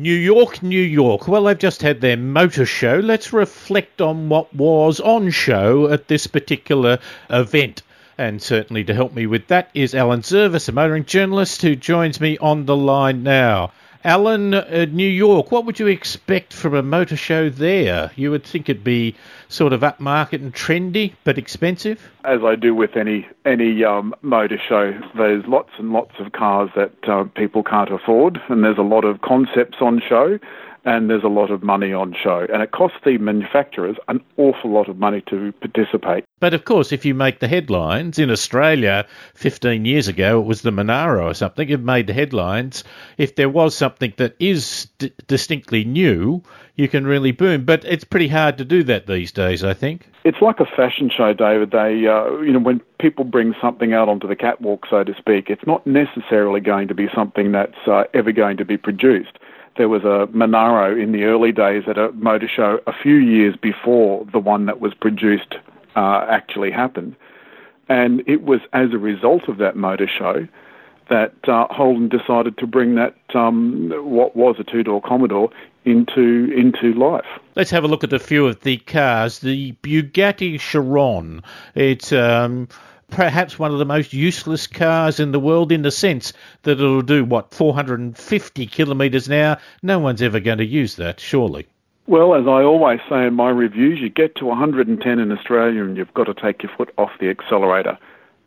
New York, New York. Well, they've just had their motor show. Let's reflect on what was on show at this particular event. And certainly to help me with that is Alan Zurvas, a motoring journalist who joins me on the line now. Alan, uh, New York, what would you expect from a motor show there? You would think it'd be sort of upmarket and trendy, but expensive? As I do with any any um, motor show, there's lots and lots of cars that uh, people can't afford, and there's a lot of concepts on show and there's a lot of money on show. And it costs the manufacturers an awful lot of money to participate. But of course, if you make the headlines in Australia 15 years ago, it was the Monaro or something, it made the headlines. If there was something that is d- distinctly new, you can really boom. But it's pretty hard to do that these days, I think. It's like a fashion show, David. They, uh, you know, when people bring something out onto the catwalk, so to speak, it's not necessarily going to be something that's uh, ever going to be produced there was a Monaro in the early days at a motor show a few years before the one that was produced uh, actually happened. And it was as a result of that motor show that uh, Holden decided to bring that um, what was a two-door Commodore into into life. Let's have a look at a few of the cars. The Bugatti Chiron. It's um, perhaps one of the most useless cars in the world in the sense that it'll do, what, 450 kilometres an hour? No one's ever going to use that, surely. Well, as I always say in my reviews, you get to 110 in Australia and you've got to take your foot off the accelerator.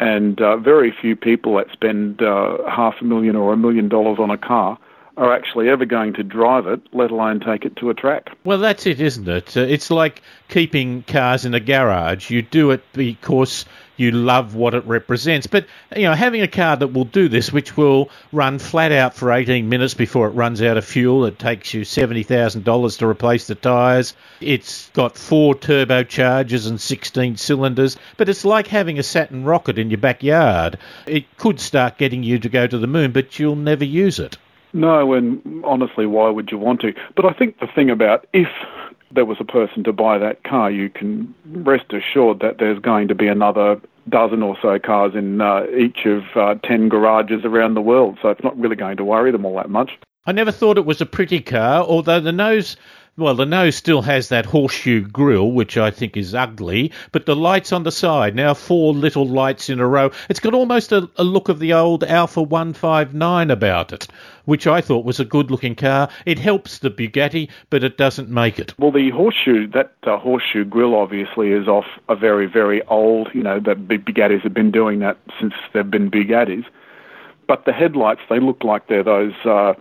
And uh, very few people that spend uh, half a million or a million dollars on a car are actually ever going to drive it, let alone take it to a track. Well, that's it, isn't it? Uh, it's like keeping cars in a garage. You do it because you love what it represents. But you know, having a car that will do this, which will run flat out for 18 minutes before it runs out of fuel, it takes you $70,000 to replace the tyres. It's got four turbochargers and 16 cylinders, but it's like having a Saturn rocket in your backyard. It could start getting you to go to the moon, but you'll never use it. No, and honestly, why would you want to? But I think the thing about if there was a person to buy that car, you can rest assured that there's going to be another dozen or so cars in uh, each of uh, 10 garages around the world. So it's not really going to worry them all that much. I never thought it was a pretty car, although the nose well, the nose still has that horseshoe grill, which I think is ugly, but the lights on the side, now four little lights in a row, it's got almost a, a look of the old Alfa 159 about it, which I thought was a good looking car. It helps the Bugatti, but it doesn't make it. Well, the horseshoe, that uh, horseshoe grill obviously is off a very, very old, you know, the Bugattis have been doing that since they've been Bugattis. But the headlights, they look like they're those. Uh,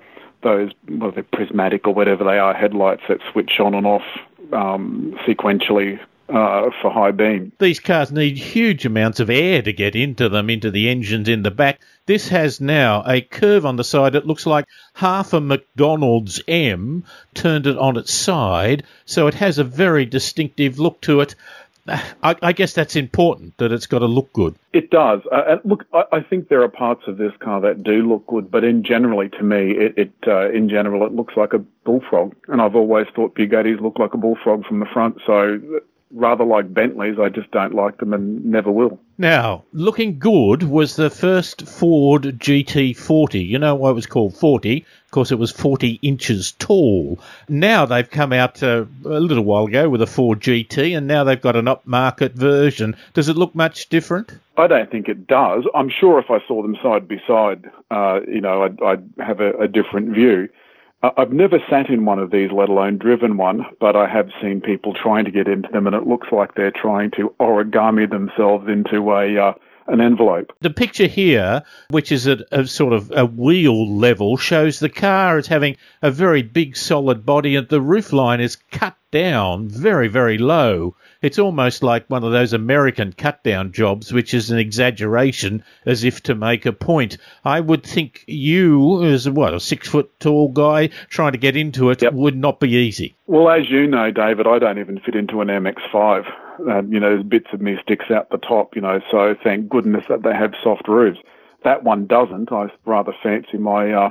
those, well, they're prismatic or whatever they are, headlights that switch on and off um, sequentially uh, for high beam. These cars need huge amounts of air to get into them, into the engines in the back. This has now a curve on the side It looks like half a McDonald's M turned it on its side, so it has a very distinctive look to it. I, I, guess that's important that it's got to look good. It does. Uh, and look, I, I, think there are parts of this car that do look good, but in generally, to me, it, it uh, in general it looks like a bullfrog, and I've always thought Bugattis look like a bullfrog from the front. So rather like Bentleys, I just don't like them and never will. Now, looking good was the first Ford GT40. You know why it was called 40? Of course, it was 40 inches tall. Now they've come out uh, a little while ago with a Ford GT, and now they've got an upmarket version. Does it look much different? I don't think it does. I'm sure if I saw them side by side, uh, you know, I'd, I'd have a, a different view. I've never sat in one of these, let alone driven one, but I have seen people trying to get into them, and it looks like they're trying to origami themselves into a uh, an envelope. The picture here, which is at a sort of a wheel level, shows the car as having a very big solid body, and the roofline is cut down very, very low. It's almost like one of those American cut down jobs, which is an exaggeration as if to make a point. I would think you, as what, a six foot tall guy, trying to get into it yep. would not be easy. Well, as you know, David, I don't even fit into an MX5. Um, you know, bits of me sticks out the top, you know, so thank goodness that they have soft roofs. That one doesn't. I rather fancy my uh,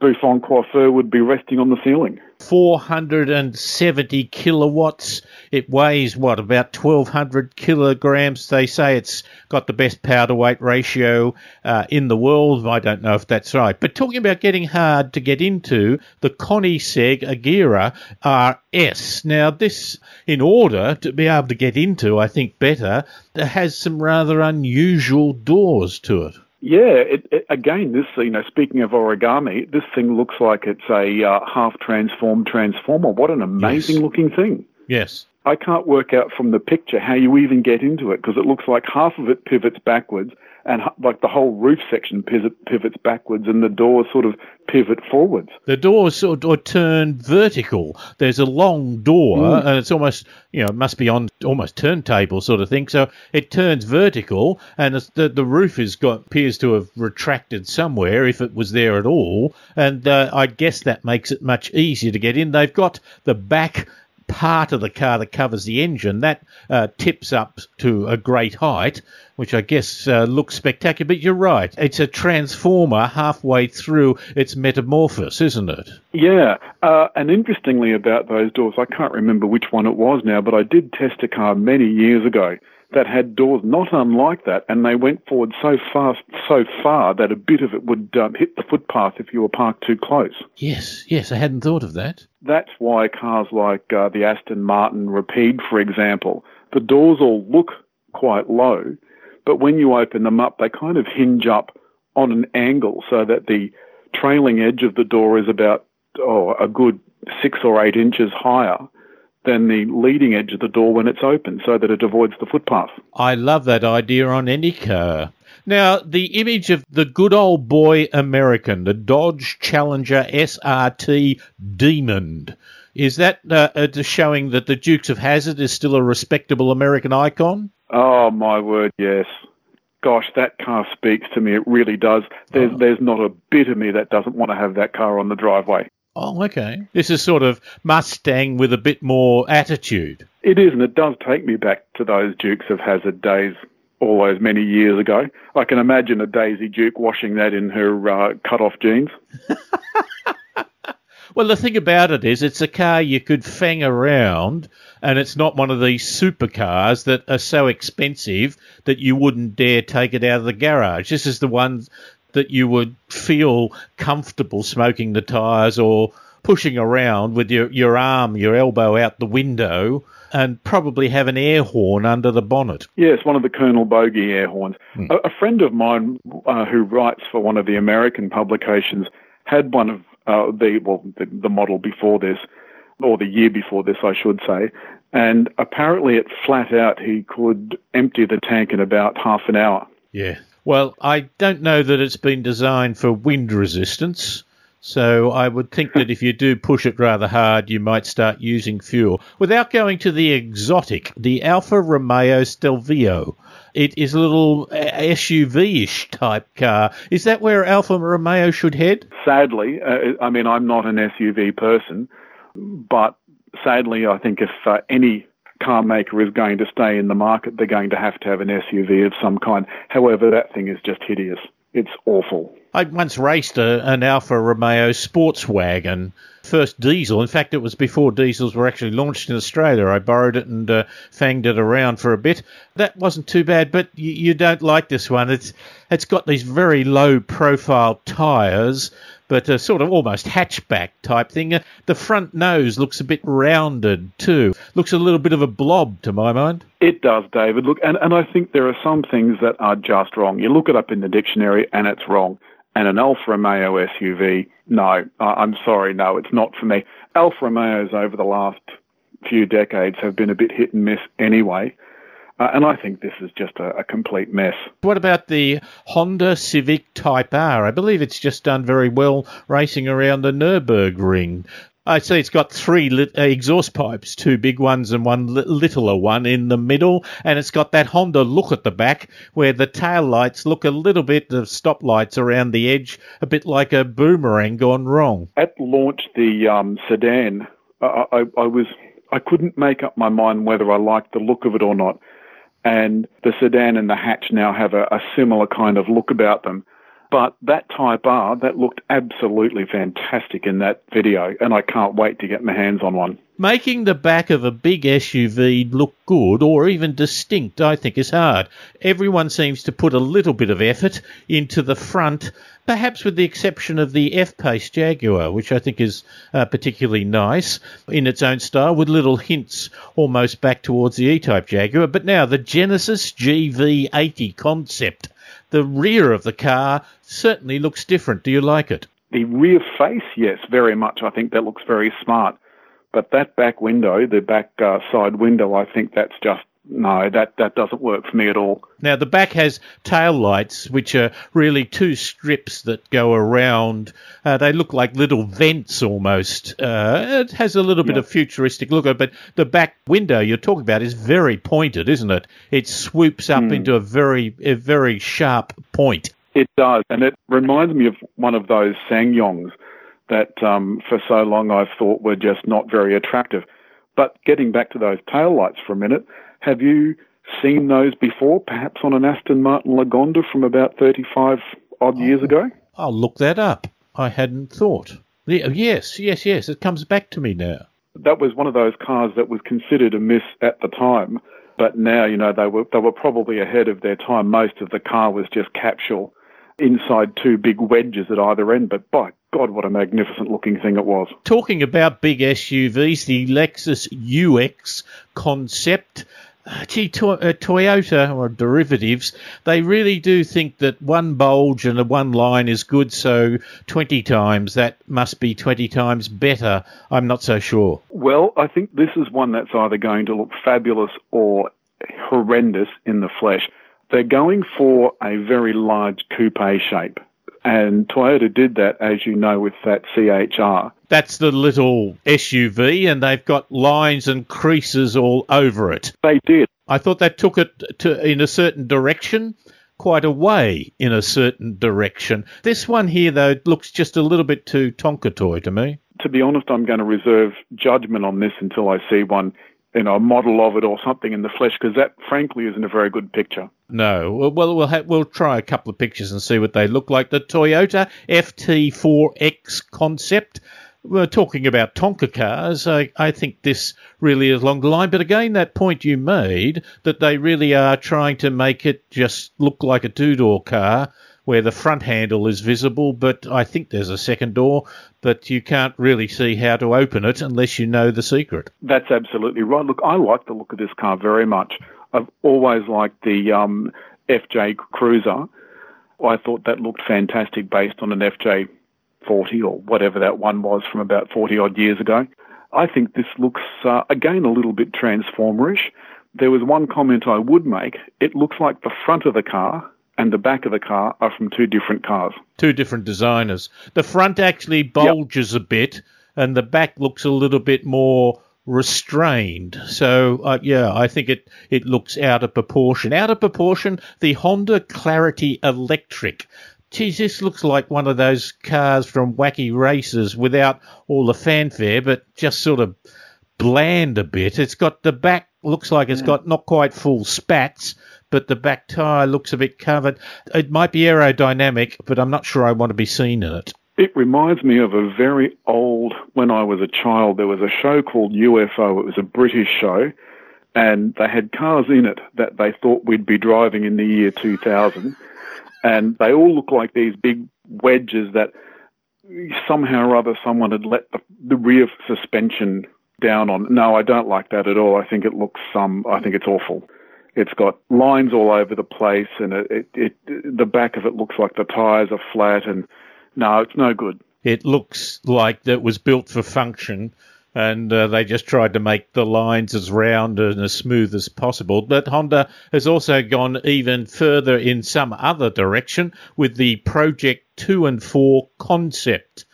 Buffon Coiffeur would be resting on the ceiling. 470 kilowatts. It weighs, what, about 1,200 kilograms. They say it's got the best power to weight ratio uh, in the world. I don't know if that's right. But talking about getting hard to get into, the Koenigsegg Agera RS. Now, this, in order to be able to get into, I think better, has some rather unusual doors to it. Yeah, it, it, again, this you know, speaking of origami, this thing looks like it's a uh, half transformed transformer. What an amazing yes. looking thing! Yes, I can't work out from the picture how you even get into it because it looks like half of it pivots backwards and like the whole roof section pivots backwards and the doors sort of pivot forwards. The doors sort of turn vertical. There's a long door mm. and it's almost, you know, it must be on almost turntable sort of thing. So it turns vertical and the, the roof is got, appears to have retracted somewhere if it was there at all. And uh, I guess that makes it much easier to get in. They've got the back part of the car that covers the engine, that uh, tips up to a great height, which I guess uh, looks spectacular. But you're right, it's a transformer halfway through its metamorphosis, isn't it? Yeah, uh, and interestingly about those doors, I can't remember which one it was now, but I did test a car many years ago that had doors not unlike that, and they went forward so fast, so far that a bit of it would um, hit the footpath if you were parked too close. Yes, yes, I hadn't thought of that. That's why cars like uh, the Aston Martin Rapide, for example, the doors all look quite low, but when you open them up, they kind of hinge up on an angle so that the trailing edge of the door is about oh, a good six or eight inches higher than the leading edge of the door when it's open so that it avoids the footpath. I love that idea on any car. Now, the image of the good old boy American, the Dodge Challenger SRT Demon, is that uh, uh, showing that the Dukes of Hazzard is still a respectable American icon? Oh, my word, yes. Gosh, that car speaks to me. It really does. There's, oh. there's not a bit of me that doesn't want to have that car on the driveway. Oh, okay. This is sort of Mustang with a bit more attitude. It is, and it does take me back to those Dukes of Hazzard days all those many years ago. I can imagine a Daisy Duke washing that in her uh, cut-off jeans. well, the thing about it is, it's a car you could fang around, and it's not one of these supercars that are so expensive that you wouldn't dare take it out of the garage. This is the one that you would feel comfortable smoking the tyres or pushing around with your, your arm, your elbow out the window and probably have an air horn under the bonnet. Yes, one of the Colonel Bogey air horns. Mm. A, a, friend of mine uh, who writes for one of the American publications had one of uh, the, well, the, the model before this, or the year before this, I should say. And apparently, it flat out, he could empty the tank in about half an hour. Yeah. Well, I don't know that it's been designed for wind resistance. So I would think that if you do push it rather hard, you might start using fuel. Without going to the exotic, the Alfa Romeo Stelvio. It is a little SUV-ish type car. Is that where Alfa Romeo should head? Sadly, uh, I mean, I'm not an SUV person, but sadly, I think if uh, any car maker is going to stay in the market, they're going to have to have an SUV of some kind. However, that thing is just hideous. It's awful. I once raced a, an Alfa Romeo sports wagon, first diesel. In fact, it was before diesels were actually launched in Australia. I borrowed it and uh, fanged it around for a bit. That wasn't too bad, but you, you don't like this one. It's it's got these very low profile tyres but a sort of almost hatchback type thing. Uh, the front nose looks a bit rounded too. Looks a little bit of a blob to my mind. It does, David. Look, and, and I think there are some things that are just wrong. You look it up in the dictionary and it's wrong. And an Alfa Romeo SUV, no, I'm sorry, no, it's not for me. Alfa Romeos over the last few decades have been a bit hit and miss anyway. Uh, and I think this is just a, a, complete mess. What about the Honda Civic Type R? I believe it's just done very well racing around the Nürburgring. I see it's got three lit, uh, exhaust pipes, two big ones and one li- littler one in the middle, and it's got that Honda look at the back where the tail lights look a little bit, of stop lights around the edge, a bit like a boomerang gone wrong. At launch, the um, sedan, I, I, I was I couldn't make up my mind whether I liked the look of it or not and the sedan and the hatch now have a, a similar kind of look about them. But that Type R, that looked absolutely fantastic in that video, and I can't wait to get my hands on one. Making the back of a big SUV look good or even distinct, I think, is hard. Everyone seems to put a little bit of effort into the front, perhaps with the exception of the F Pace Jaguar, which I think is uh, particularly nice in its own style, with little hints almost back towards the E Type Jaguar. But now the Genesis GV80 concept the rear of the car certainly looks different. Do you like it? The rear face, yes, very much. I think that looks very smart. But that back window, the back uh, side window, I think that's just no, that, that doesn't work for me at all. Now, the back has tail lights, which are really two strips that go around. Uh, they look like little vents almost. Uh, it has a little yeah. bit of futuristic look, but the back window you're talking about is very pointed, isn't it? It swoops up mm. into a very, a very sharp point. It does, and it reminds me of one of those SsangYongs that um, for so long I've thought were just not very attractive. But getting back to those tail lights for a minute, have you seen those before, perhaps on an Aston Martin Lagonda from about 35 odd oh, years ago? I'll look that up. I hadn't thought. Oh, yes, yes, yes. It comes back to me now. That was one of those cars that was considered a miss at the time, but now you know they were they were probably ahead of their time. Most of the car was just capsule inside two big wedges at either end. But by God, what a magnificent looking thing it was. Talking about big SUVs, the Lexus UX concept gee, to, uh, Toyota or derivatives, they really do think that one bulge and one line is good, so 20 times that must be 20 times better. I'm not so sure. Well, I think this is one that's either going to look fabulous or horrendous in the flesh. They're going for a very large coupe shape. And Toyota did that, as you know, with that CHR. That's the little SUV, and they've got lines and creases all over it. They did. I thought that took it to in a certain direction, quite a way in a certain direction. This one here, though, looks just a little bit too Tonka toy to me. To be honest, I'm going to reserve judgment on this until I see one you know, a model of it or something in the flesh because that, frankly, isn't a very good picture. No, well, we'll ha- we'll try a couple of pictures and see what they look like. The Toyota FT4X concept. We're talking about Tonka cars. I, I think this really is along the line. But again, that point you made that they really are trying to make it just look like a two door car where the front handle is visible, but I think there's a second door, but you can't really see how to open it unless you know the secret. That's absolutely right. Look, I like the look of this car very much. I've always liked the um, FJ Cruiser. I thought that looked fantastic based on an FJ 40 or whatever that one was from about 40 odd years ago. I think this looks, uh, again, a little bit transformerish. There was one comment I would make. It looks like the front of the car and the back of the car are from two different cars. Two different designers. The front actually bulges yep. a bit, and the back looks a little bit more restrained. So uh, yeah, I think it it looks out of proportion. Out of proportion. The Honda Clarity Electric. Geez, this looks like one of those cars from Wacky Races without all the fanfare, but just sort of bland a bit. It's got the back looks like it's got not quite full spats, but the back tyre looks a bit covered. It might be aerodynamic, but I'm not sure I want to be seen in it. It reminds me of a very old, when I was a child, there was a show called UFO. It was a British show, and they had cars in it that they thought we'd be driving in the year 2000. And they all look like these big wedges that somehow or other someone had let the, the rear suspension down on. No, I don't like that at all. I think it looks some. Um, I think it's awful. It's got lines all over the place, and it, it, it the back of it looks like the tires are flat, and no, it's no good. It looks like that was built for function, and uh, they just tried to make the lines as round and as smooth as possible. But Honda has also gone even further in some other direction with the Project 2 and 4 concept.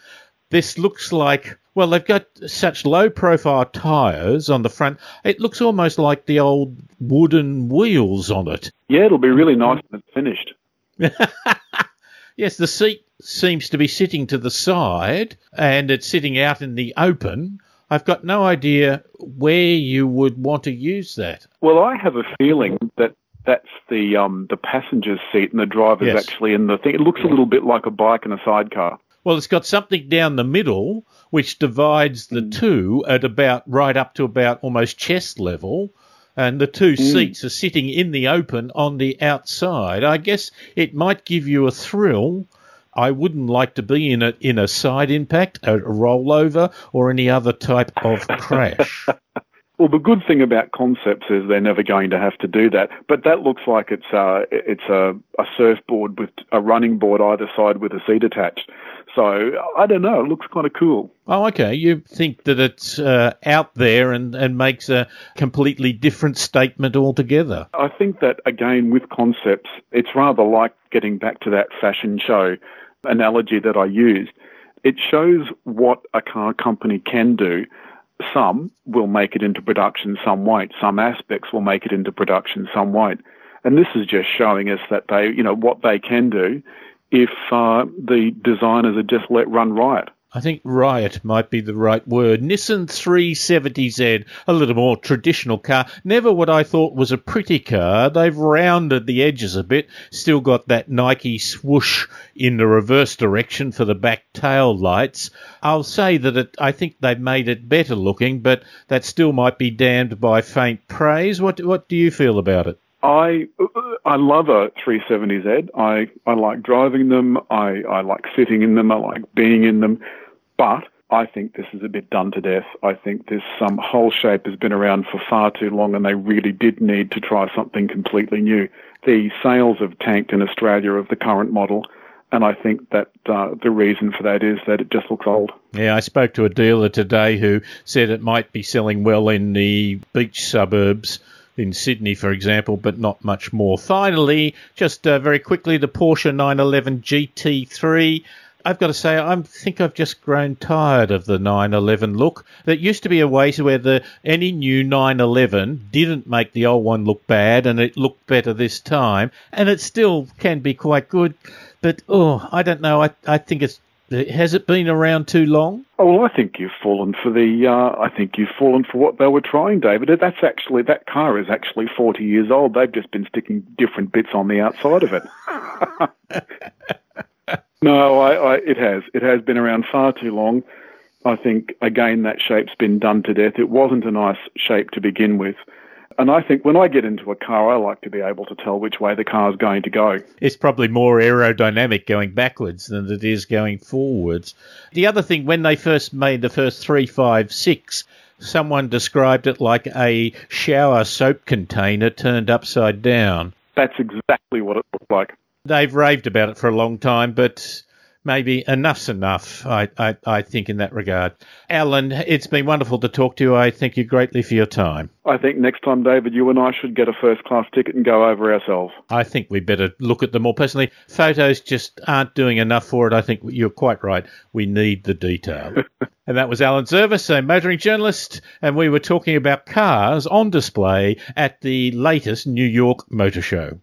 This looks like well, they've got such low profile tyres on the front. It looks almost like the old wooden wheels on it. Yeah, it'll be really nice when it's finished. yes, the seat seems to be sitting to the side and it's sitting out in the open. I've got no idea where you would want to use that. Well, I have a feeling that that's the um, the passenger's seat, and the driver's Yes. actually in the thing. It looks a little bit like a bike and a sidecar. Well, it's got something down the middle which divides the two at about right up to about almost chest level. And the two seats are sitting in the open on the outside. I guess it might give you a thrill. I wouldn't like to be in a in a side impact, a rollover, or any other type of crash. Well, the good thing about concepts is they're never going to have to do that. But that looks like it's uh, it's a, a surfboard with a running board either side with a seat attached. So I don't know. It looks kind of cool. Oh, okay. You think that it's uh, out there and, and makes a completely different statement altogether. I think that again with concepts, it's rather like getting back to that fashion show analogy that I used. It shows what a car company can do. Some will make it into production, some won't. Some aspects will make it into production, some won't. And this is just showing us that they, you know, what they can do if uh, the designers are just let run riot. I think riot might be the right word. Nissan 370Z, a little more traditional car. Never what I thought was a pretty car. They've rounded the edges a bit. Still got that Nike swoosh in the reverse direction for the back tail lights. I'll say that it, I think they've made it better looking, but that still might be damned by faint praise. What what do you feel about it? I I love a 370Z. I I like driving them. I I like sitting in them. I like being in them. But I think this is a bit done to death. I think this um, whole shape has been around for far too long, and they really did need to try something completely new. The sales have tanked in Australia of the current model, and I think that uh, the reason for that is that it just looks old. Yeah, I spoke to a dealer today who said it might be selling well in the beach suburbs in Sydney, for example, but not much more. Finally, just uh, very quickly, the Porsche 911 GT3. I've got to say, I think I've just grown tired of the 911 look. There used to be a way to where the any new 911 didn't make the old one look bad, and it looked better this time, and it still can be quite good. But oh, I don't know. I I think it's has it been around too long? Oh, well, I think you've fallen for the. Uh, I think you've fallen for what they were trying, David. That's actually that car is actually forty years old. They've just been sticking different bits on the outside of it. no, I, I, it has. It has been around far too long. I think again that shape's been done to death. It wasn't a nice shape to begin with. And I think when I get into a car, I like to be able to tell which way the car is going to go. It's probably more aerodynamic going backwards than it is going forwards. The other thing, when they first made the first 356, someone described it like a shower soap container turned upside down. That's exactly what it looked like. They've raved about it for a long time, but maybe enough's enough, I, I, I think, in that regard. Alan, it's been wonderful to talk to you. I thank you greatly for your time. I think next time, David, you and I should get a first class ticket and go over ourselves. I think we better look at them more personally. Photos just aren't doing enough for it. I think you're quite right. We need the detail. and that was Alan Zurvas, a motoring journalist, and we were talking about cars on display at the latest New York Motor Show.